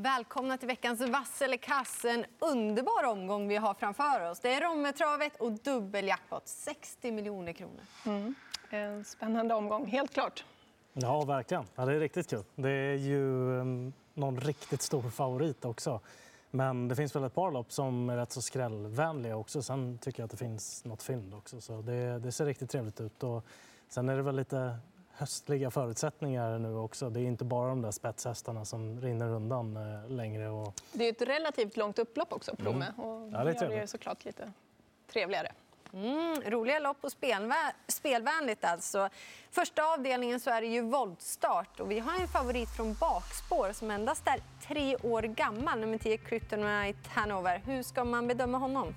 Välkomna till veckans vass eller kass. En underbar omgång vi har framför oss. Det är Rommetravet och dubbeljackpot. 60 miljoner kronor. Mm. En spännande omgång, helt klart. Ja, verkligen. Ja, det är riktigt kul. Det är ju um, någon riktigt stor favorit också. Men det finns väl ett par lopp som är rätt så skrällvänliga också. Sen tycker jag att det finns något fynd också. Så det, det ser riktigt trevligt ut. Och sen är det väl lite höstliga förutsättningar nu också. Det är inte bara de där spetshästarna som rinner undan eh, längre. Och... Det är ett relativt långt upplopp också, Promme. Mm. Och ja, det, gör det såklart lite trevligare. Mm, roliga lopp och spelvänligt alltså. Första avdelningen så är det ju voltstart och vi har en favorit från bakspår som endast är tre år gammal, nummer 10 Kryptonite Hanover. Hur ska man bedöma honom?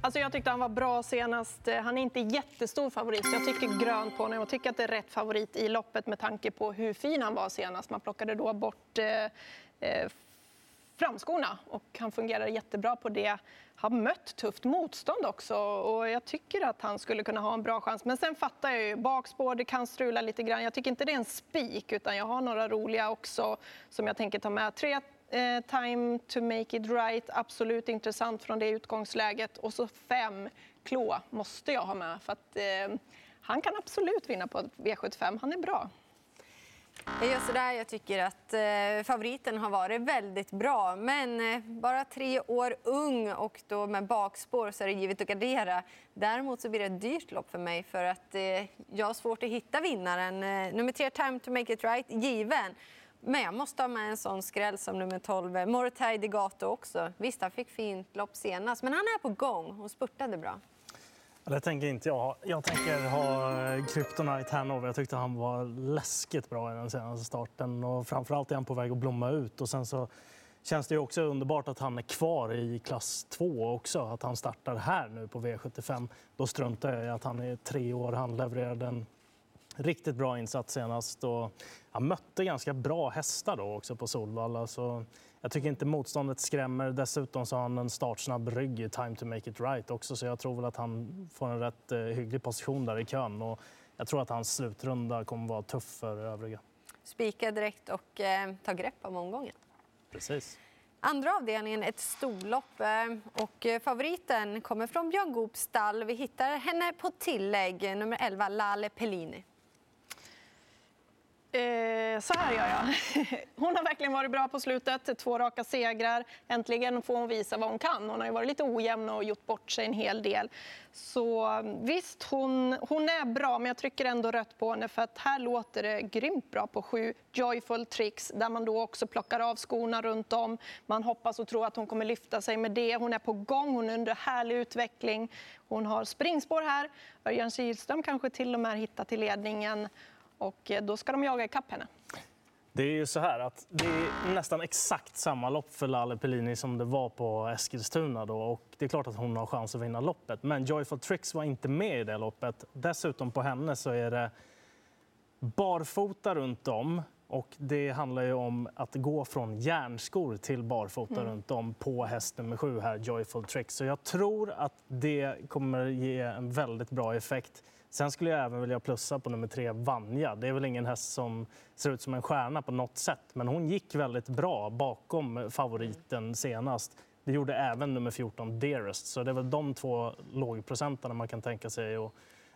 Alltså jag tyckte han var bra senast. Eh, han är inte jättestor favorit, så jag tycker grönt på honom. Jag tycker att det är rätt favorit i loppet med tanke på hur fin han var senast. Man plockade då bort eh, eh framskorna och han fungerar jättebra på det. Har mött tufft motstånd också och jag tycker att han skulle kunna ha en bra chans. Men sen fattar jag ju, bakspår, det kan strula lite grann. Jag tycker inte det är en spik utan jag har några roliga också som jag tänker ta med. Tre eh, Time to make it right, absolut intressant från det utgångsläget. Och så fem, Klå, måste jag ha med för att eh, han kan absolut vinna på V75. Han är bra. Jag gör sådär. Jag tycker att eh, favoriten har varit väldigt bra. Men eh, bara tre år ung och då med bakspår så är det givet att gardera. Däremot så blir det ett dyrt lopp för mig för att eh, jag har svårt att hitta vinnaren. Eh, nummer tre, Time to make it right, given. Men jag måste ha med en sån skräll som nummer 12, eh, Morotai Degato också. Visst, han fick fint lopp senast, men han är på gång och spurtade bra. Det tänker inte jag. Jag tänker ha eh, Kryptonite Hanover. Jag tyckte han var läskigt bra i den senaste starten. Och framförallt är han på väg att blomma ut. Och sen så känns det också underbart att han är kvar i klass 2 också. Att han startar här nu på V75. Då struntar jag i att han är tre år. Han levererade en riktigt bra insats senast. Och han mötte ganska bra hästar då också på Solvalla. Så jag tycker inte motståndet skrämmer. Dessutom så har han en startsnabb rygg i Time to make it right också. Så jag tror väl att han får en rätt eh, hygglig position där i kön. Och jag tror att hans slutrunda kommer vara tuff för övriga. Spika direkt och eh, ta grepp om omgången. Precis. Andra avdelningen, ett storlopp. Eh, och eh, favoriten kommer från Björn Goops stall. Vi hittar henne på tillägg, nummer 11, Lale Pellini. Eh, så här gör jag. Hon har verkligen varit bra på slutet. Två raka segrar. Äntligen får hon visa vad hon kan. Hon har varit lite ojämn och gjort bort sig en hel del. Så mm, visst, hon, hon är bra, men jag trycker ändå rött på henne för att här låter det grymt bra på sju Joyful Tricks där man då också plockar av skorna runt om. Man hoppas och tror att hon kommer lyfta sig med det. Hon är på gång, hon är under härlig utveckling. Hon har springspår här. Örjan Kihlström kanske till och med hittar till ledningen. Och eh, då ska de jaga ikapp henne. Det är ju så här att det är nästan exakt samma lopp för Lalle Pellini som det var på Eskilstuna. Då. Och det är klart att hon har chans att vinna loppet. Men Joyful Tricks var inte med i det loppet. Dessutom på henne så är det barfota runt om. Och det handlar ju om att gå från järnskor till barfota mm. runt om på häst nummer sju, här, Joyful Tricks. Så jag tror att det kommer ge en väldigt bra effekt. Sen skulle jag även vilja plussa på nummer tre, Vanja. Det är väl ingen häst som ser ut som en stjärna på något sätt, men hon gick väldigt bra bakom favoriten senast. Det gjorde även nummer 14, Dearest. Så det är väl de två lågprocentarna man kan tänka sig att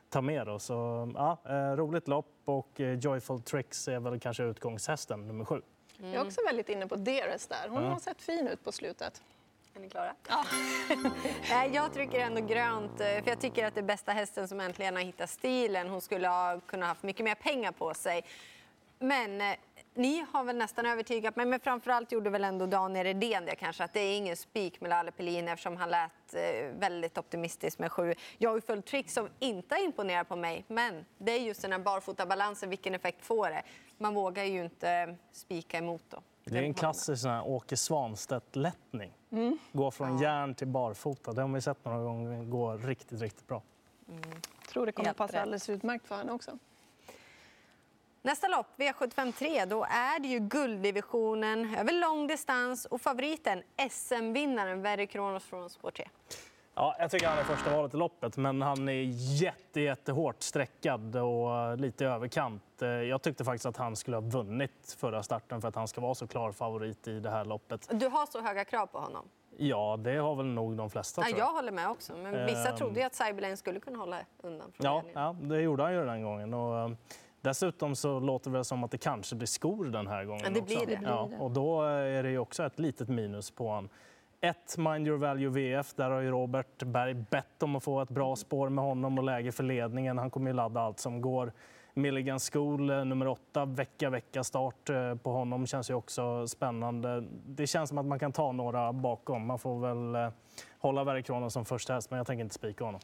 ta med. Då. Så, ja, eh, roligt lopp och eh, Joyful Tricks är väl kanske utgångshästen, nummer sju. Mm. Jag är också väldigt inne på Dearest där. Hon har sett fin ut på slutet. Är ni klara? Ja. jag trycker ändå grönt, eh, för jag tycker att det är bästa hästen som äntligen har hittat stilen. Hon skulle ha kunnat ha mycket mer pengar på sig. Men eh, ni har väl nästan övertygat mig, men framförallt gjorde väl ändå Daniel Redén det kanske, att det är ingen spik med Lalle Pellin eftersom han lät eh, väldigt optimistisk med sju. Jag har ju följt trick som inte imponerar på mig, men det är just den här barfotabalansen, vilken effekt får det? Man vågar ju inte spika emot då. Det är en klassisk sån Åke Svanstedt-lättning. Mm. Gå från ja. järn till barfota. Det har vi sett några gånger gå riktigt, riktigt bra. Mm. Tror det kommer att passa alldeles utmärkt för henne också. Nästa lopp, V753, då är det ju gulddivisionen över lång distans och favoriten SM-vinnaren Verry Kronos från spår 3. Ja, jag tycker han är första valet i loppet, men han är jätte, jättehårt streckad och lite i överkant. Eh, jag tyckte faktiskt att han skulle ha vunnit förra starten för att han ska vara så klar favorit i det här loppet. Du har så höga krav på honom? Ja, det har väl nog de flesta. Ja, tror jag håller med också, men vissa Ehm. trodde ju att Cyberlane skulle kunna hålla undan från Ja, ja, det gjorde han ju den gången. Och, eh, dessutom så låter det som att det kanske blir skor den här gången Ja, det blir också. det. Ja, och då är det ju också ett litet minus på han. Ett Mind Your Value VF, där har ju Robert Berg bett om att få ett bra spår med honom och läge för ledningen. Han kommer ju ladda allt som går. Milligan School, eh, nummer åtta, vecka, vecka start eh, på honom känns ju också spännande. Det känns som att man kan ta några bakom. Man får väl eh, hålla Verikronen som första häst, men jag tänker inte spika honom.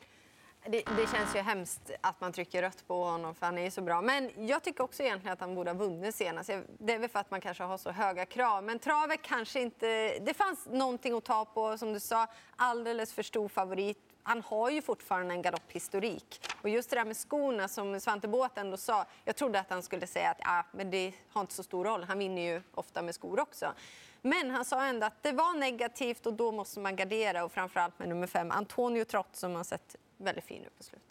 Det, det känns ju hemskt att man trycker rött på honom för han är ju så bra. Men jag tycker också egentligen att han borde ha vunnit senast. Det är väl för att man kanske har så höga krav. Men travet kanske inte... Det fanns någonting att ta på, som du sa. Alldeles för stor favorit. Han har ju fortfarande en galopphistorik. Och just det där med skorna som Svante Båth ändå sa. Jag trodde att han skulle säga att ah, men det har inte så stor roll. Han vinner ju ofta med skor också. Men han sa ändå att det var negativt och då måste man gardera. Och framförallt med nummer fem, Antonio Trott som har sett väldigt fin ut på slutet.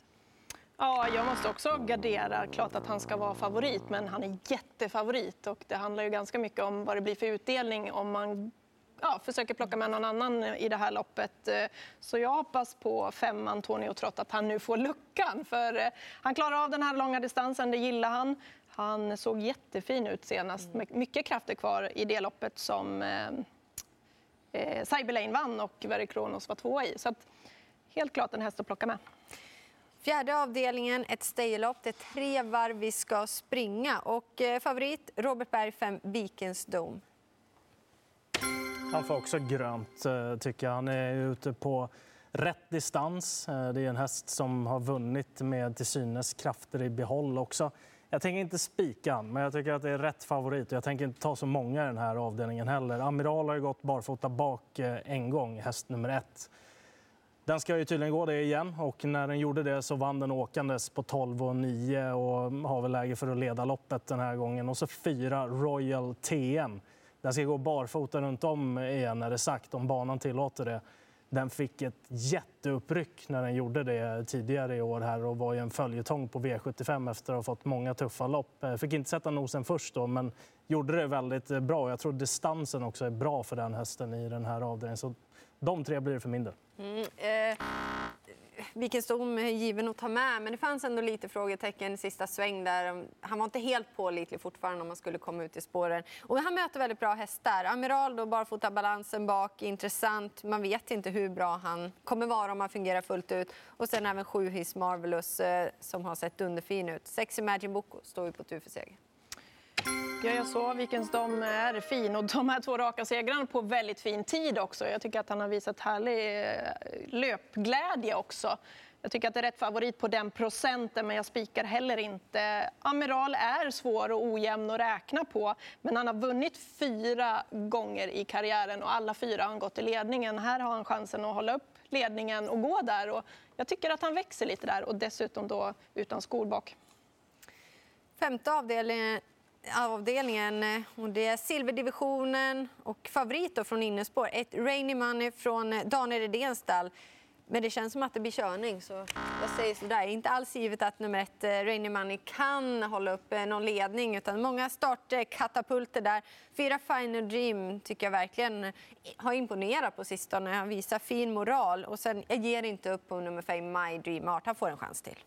Ja, jag måste också gardera. Klart att han ska vara favorit, men han är jättefavorit. Och det handlar ju ganska mycket om vad det blir för utdelning om man ja, försöker plocka med någon annan i det här loppet. Eh, Så jag hoppas på fem Antonio Trott, att han nu får luckan. För eh, han klarar av den här långa distansen, det gillar han. Han såg jättefin ut senast, med mycket krafter kvar i det loppet som eh, eh, Cyberlane vann och Very Kronos var tvåa i. Så att, helt klart en häst att plocka med. Fjärde avdelningen, ett staylopp. Det är tre varv vi ska springa. Och eh, favorit, Robert Berg 5, Vikens Dome. Han får också grönt, eh, tycker jag. Han är ute på rätt distans. Eh, Det är en häst som har vunnit med till synes krafter i behåll också. Jag tänker inte spika han, men jag tycker att det är rätt favorit. Jag tänker inte ta så många i den här avdelningen heller. Amiral har ju gått barfota bak en gång, häst nummer ett. Den ska ju tydligen gå det igen och när den gjorde det så vann den åkandes på 12 och 9 och har väl läge för att leda loppet den här gången. Och så fyra Royal TM. Den ska gå barfota runt om igen är det sagt om banan tillåter det. Den fick ett jätteuppryck när den gjorde det tidigare i år här och var ju en följetong på V75 efter att ha fått många tuffa lopp. Eh, fick inte sätta nosen först då, men gjorde det väldigt bra. Jag tror distansen också är bra för den hästen i den här avdelningen. Så de tre blir det för min del. Mm, eh, Vikens är given att ta med, men det fanns ändå lite frågetecken i sista sväng där. Han var inte helt pålitlig fortfarande om man skulle komma ut i spåren. Och han möter väldigt bra hästar. Amiral då, barfota balansen bak, intressant. Man vet inte hur bra han kommer vara om han fungerar fullt ut. Och sen även sju His Marvelous eh, som har sett underfin ut. Sex Imagine Boko står ju på tur för seger. Ja, jag såg Vikens dom är fin och de här två raka segrarna på väldigt fin tid också. Jag tycker att han har visat härlig eh, löpglädje också. Jag tycker att det är rätt favorit på den procenten, men jag spikar heller inte. Amiral är svår och ojämn att räkna på, men han har vunnit fyra gånger i karriären och alla fyra har han gått i ledningen. Här har han chansen att hålla upp ledningen och gå där. Och jag tycker att han växer lite där och dessutom då utan skor bak. Femte avdelningen, avdelningen eh, och det är silverdivisionen och favorit från innerspår. Ett Rainy Money från eh, Daniel Redéns stall. Men det känns som att det blir körning, så jag säger sådär. Inte alls givet att nummer ett, eh, Rainy Money, kan hålla upp någon ledning. Utan många startkatapulter där. Fyra Final Dream tycker jag verkligen har imponerat på sistone. Han visar fin moral. Och sen, jag ger inte upp på nummer fem, My Dream Art. Han får en chans till.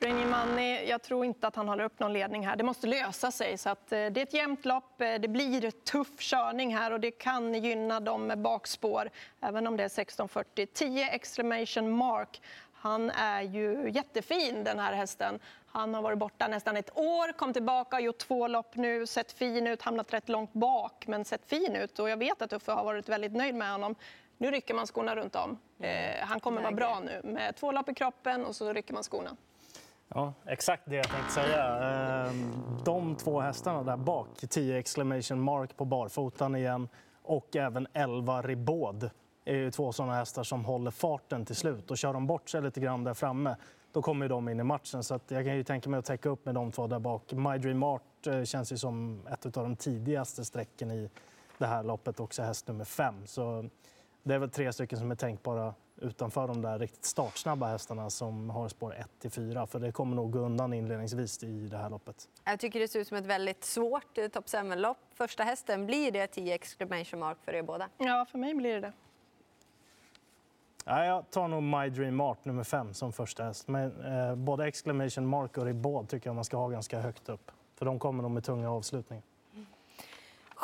Money, jag tror inte att han håller upp någon ledning här. Det måste lösa sig. Så att, eh, det är ett jämnt lopp. Eh, Det blir tuff körning här och det kan gynna dem med bakspår. Även om det är 16.40. 10 Exclamation Mark. Han är ju jättefin den här hästen. Han har varit borta nästan ett år, kom tillbaka, gjort två lopp nu, sett fin ut, hamnat rätt långt bak, men sett fin ut. Och jag vet att Uffe har varit väldigt nöjd med honom. Nu rycker man skorna runt om. Eh, han kommer vara bra nu med två lopp i kroppen och så rycker man skorna. Ja, exakt det jag tänkte säga. Ehm, de två hästarna där bak, 10 exclamation mark på barfotan igen och även 11 Ribaud är ju två sådana hästar som håller farten till slut. Och kör de bort sig lite grann där framme, då kommer ju de in i matchen. Så att jag kan ju tänka mig att täcka upp med de två där bak. My Dream Art eh, känns ju som ett av de tidigaste strecken i det här loppet, också häst nummer fem. Så det är väl tre stycken som är tänkbara utanför de där riktigt startsnabba hästarna som har spår 1 4 för det kommer nog gå undan inledningsvis i det här loppet. Jag tycker det ser ut som ett väldigt svårt eh, top 7-lopp. Första hästen, blir det 10 exclamation mark för er båda? Ja, för mig blir det det. Ja, jag tar nog My Dream Art nummer fem som första häst. Men eh, både exclamation mark och Ribaude tycker jag man ska ha ganska högt upp. För de kommer nog med tunga avslutningar.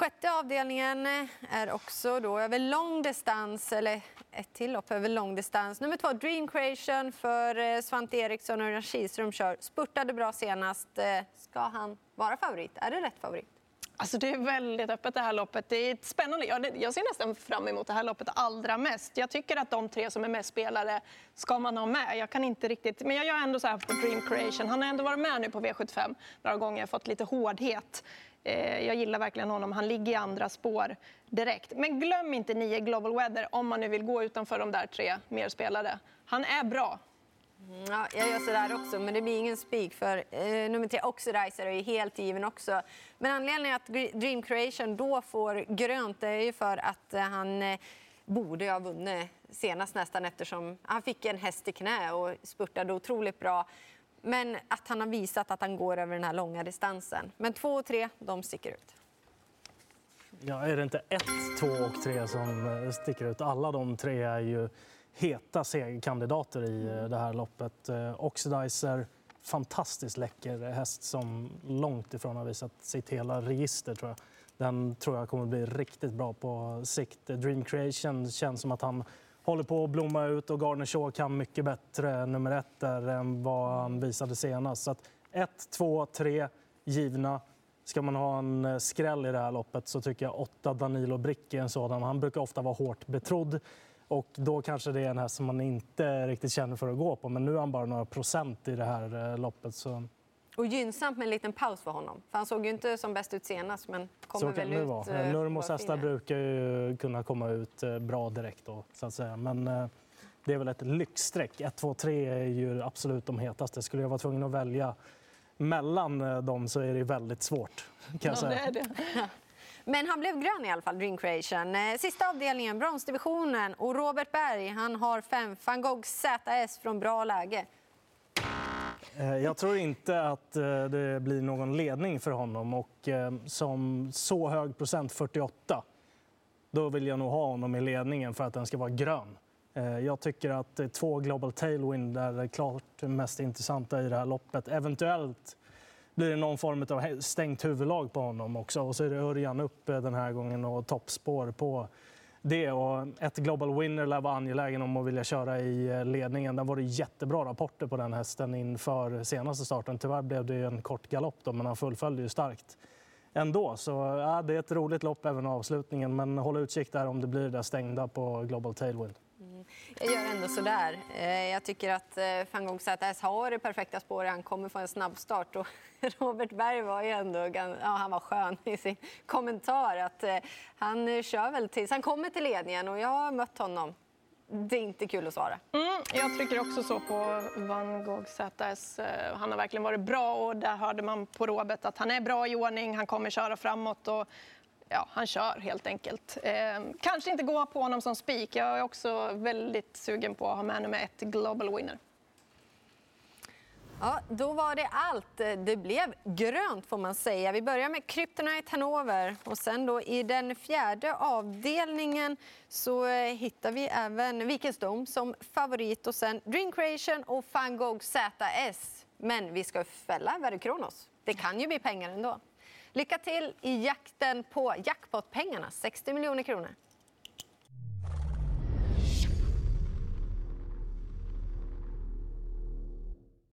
Sjätte avdelningen är också då över lång distans, eller ett till lopp över lång distans. Nummer två, Dream Creation för eh, Svante Eriksson och Örjan Kihlström kör. Spurtade bra senast. Eh, ska han vara favorit? Är det rätt favorit? Alltså det är väldigt öppet det här loppet. Det är spännande. Jag, ser nästan fram emot det här loppet allra mest. Jag tycker att de tre som är mest spelare ska man ha med. Jag kan inte riktigt, men jag gör ändå så här på Dream Creation. Han har ändå varit med nu på V75 några gånger, fått lite hårdhet. Eh, jag gillar verkligen honom. Han ligger i andra spår direkt. Men glöm inte nio Global Weather om man nu vill gå utanför de där tre mer spelade. Han är bra. Mm, ja, jag gör så där också, men det blir ingen spik för eh, nummer tre Oxidizer är ju helt given också. Men anledningen att Dream Creation då får grönt är ju för att eh, han eh, borde ha vunnit senast nästan eftersom han fick en häst i knä och spurtade otroligt bra. Men att han har visat att han går över den här långa distansen. Men två och tre, de sticker ut. Ja, är det inte ett, två och tre som eh, sticker ut? Alla de tre är ju heta segerkandidater i eh, det här loppet. Eh, Oxidizer, fantastiskt läcker häst som långt ifrån har visat sitt hela register. Tror jag. Den tror jag kommer bli riktigt bra på sikt. Dream Creation känns som att han håller på att blomma ut och Garner Shaw kan mycket bättre nummer ett där än vad han visade senast. Så att ett, två, tre givna. Ska man ha en eh, skräll i det här loppet så tycker jag åtta Danilo Brick är en sådan. Han brukar ofta vara hårt betrodd och då kanske det är en häst som man inte riktigt känner för att gå på. Men nu är han bara några procent i det här eh, loppet. Så... Och gynnsamt med en liten paus för honom. För han såg ju inte som bäst ut senast, men kommer så väl det ut... Vara. Eh, Nurmos hästar brukar ju kunna komma ut eh, bra direkt då, så att säga. Men det är väl ett lyxstreck. 1, 2, 3 är ju absolut de hetaste. Skulle jag vara tvungen att välja mellan dem så är det väldigt svårt. Kan jag säga. Ja, det är det. Men han blev grön i alla fall, Dream Creation. Eh, sista avdelningen, bronsdivisionen. Och Robert Berg, han har fem van Gogh ZS från bra läge. Eh, jag tror inte att eh, det blir någon ledning för honom. Och eh, som så hög procent, 48, då vill jag nog ha honom i ledningen för att den ska vara grön. Jag tycker att två Global Tailwind är det klart mest intressanta i det här loppet. Eventuellt blir det någon form av stängt huvudlag på honom också. Och så är det Örjan upp den här gången och toppspår på det. Och ett Global Winner lär vara angelägen om att vilja köra i eh, ledningen. Det var det jättebra rapporter på den hästen inför senaste starten. Tyvärr blev det en kort galopp då, men han fullföljde ju starkt ändå. Så ja, det är ett roligt lopp även avslutningen, men håll utkik där om det blir det där stängda på Global Tailwind. Mm. Jag gör ändå sådär. där. jag tycker att eh, van Gogh ZS har det perfekta spåret. Han kommer få en snabb start. Och Robert Berg var ju ändå ja, han var skön i sin kommentar. att eh, Han kör väl tills han kommer till ledningen och jag har mött honom. Det är inte kul att svara. Mm, jag trycker också så på Van Gogh ZS. Han har verkligen varit bra och där hörde man på Robert att han är bra i ordning. Han kommer köra framåt och ja, han kör helt enkelt. Eh, kanske inte gå på honom som spik. Jag är också väldigt sugen på att ha med nummer ett, Global Winner. Ja, då var det allt. Det blev grönt får man säga. Vi börjar med Kryptonite Hanover och sen då i den fjärde avdelningen så eh, hittar vi även Vikensdom som favorit och sen Dream Creation och Van Gogh ZS. Men vi ska fälla Verre Kronos. Det kan ju bli pengar ändå. Lycka till i jakten på jackpotpengarna, 60 miljoner kronor.